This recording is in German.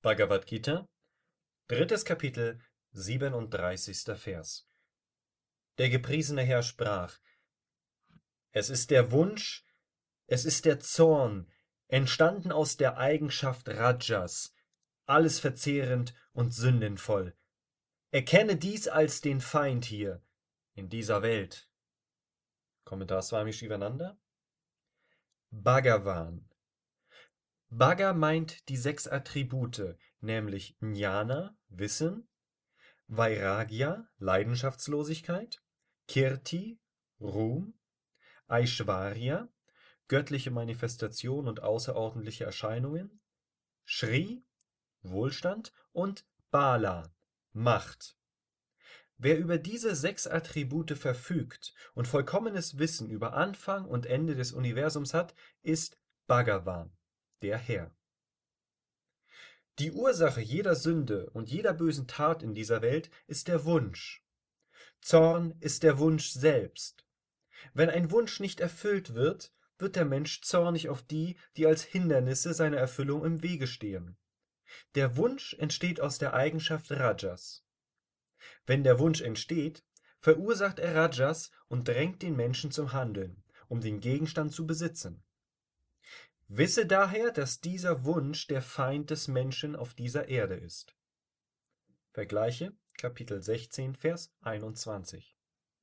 Bhagavad Gita, drittes Kapitel, 37. Vers. Der gepriesene Herr sprach: Es ist der Wunsch, es ist der Zorn, entstanden aus der Eigenschaft Rajas, alles verzehrend und sündenvoll. Erkenne dies als den Feind hier, in dieser Welt. Kommentar Swami Shivananda. Bhagavan Bhaga meint die sechs Attribute, nämlich Jnana (Wissen), Vairagya (Leidenschaftslosigkeit), Kirti (Ruhm), Aishwarya (göttliche Manifestation und außerordentliche Erscheinungen), Shri (Wohlstand) und Bala (Macht). Wer über diese sechs Attribute verfügt und vollkommenes Wissen über Anfang und Ende des Universums hat, ist Bhagavan der Herr. Die Ursache jeder Sünde und jeder bösen Tat in dieser Welt ist der Wunsch. Zorn ist der Wunsch selbst. Wenn ein Wunsch nicht erfüllt wird, wird der Mensch zornig auf die, die als Hindernisse seiner Erfüllung im Wege stehen. Der Wunsch entsteht aus der Eigenschaft Rajas. Wenn der Wunsch entsteht, verursacht er Rajas und drängt den Menschen zum Handeln, um den Gegenstand zu besitzen. Wisse daher, dass dieser Wunsch der Feind des Menschen auf dieser Erde ist. Vergleiche Kapitel 16, Vers 21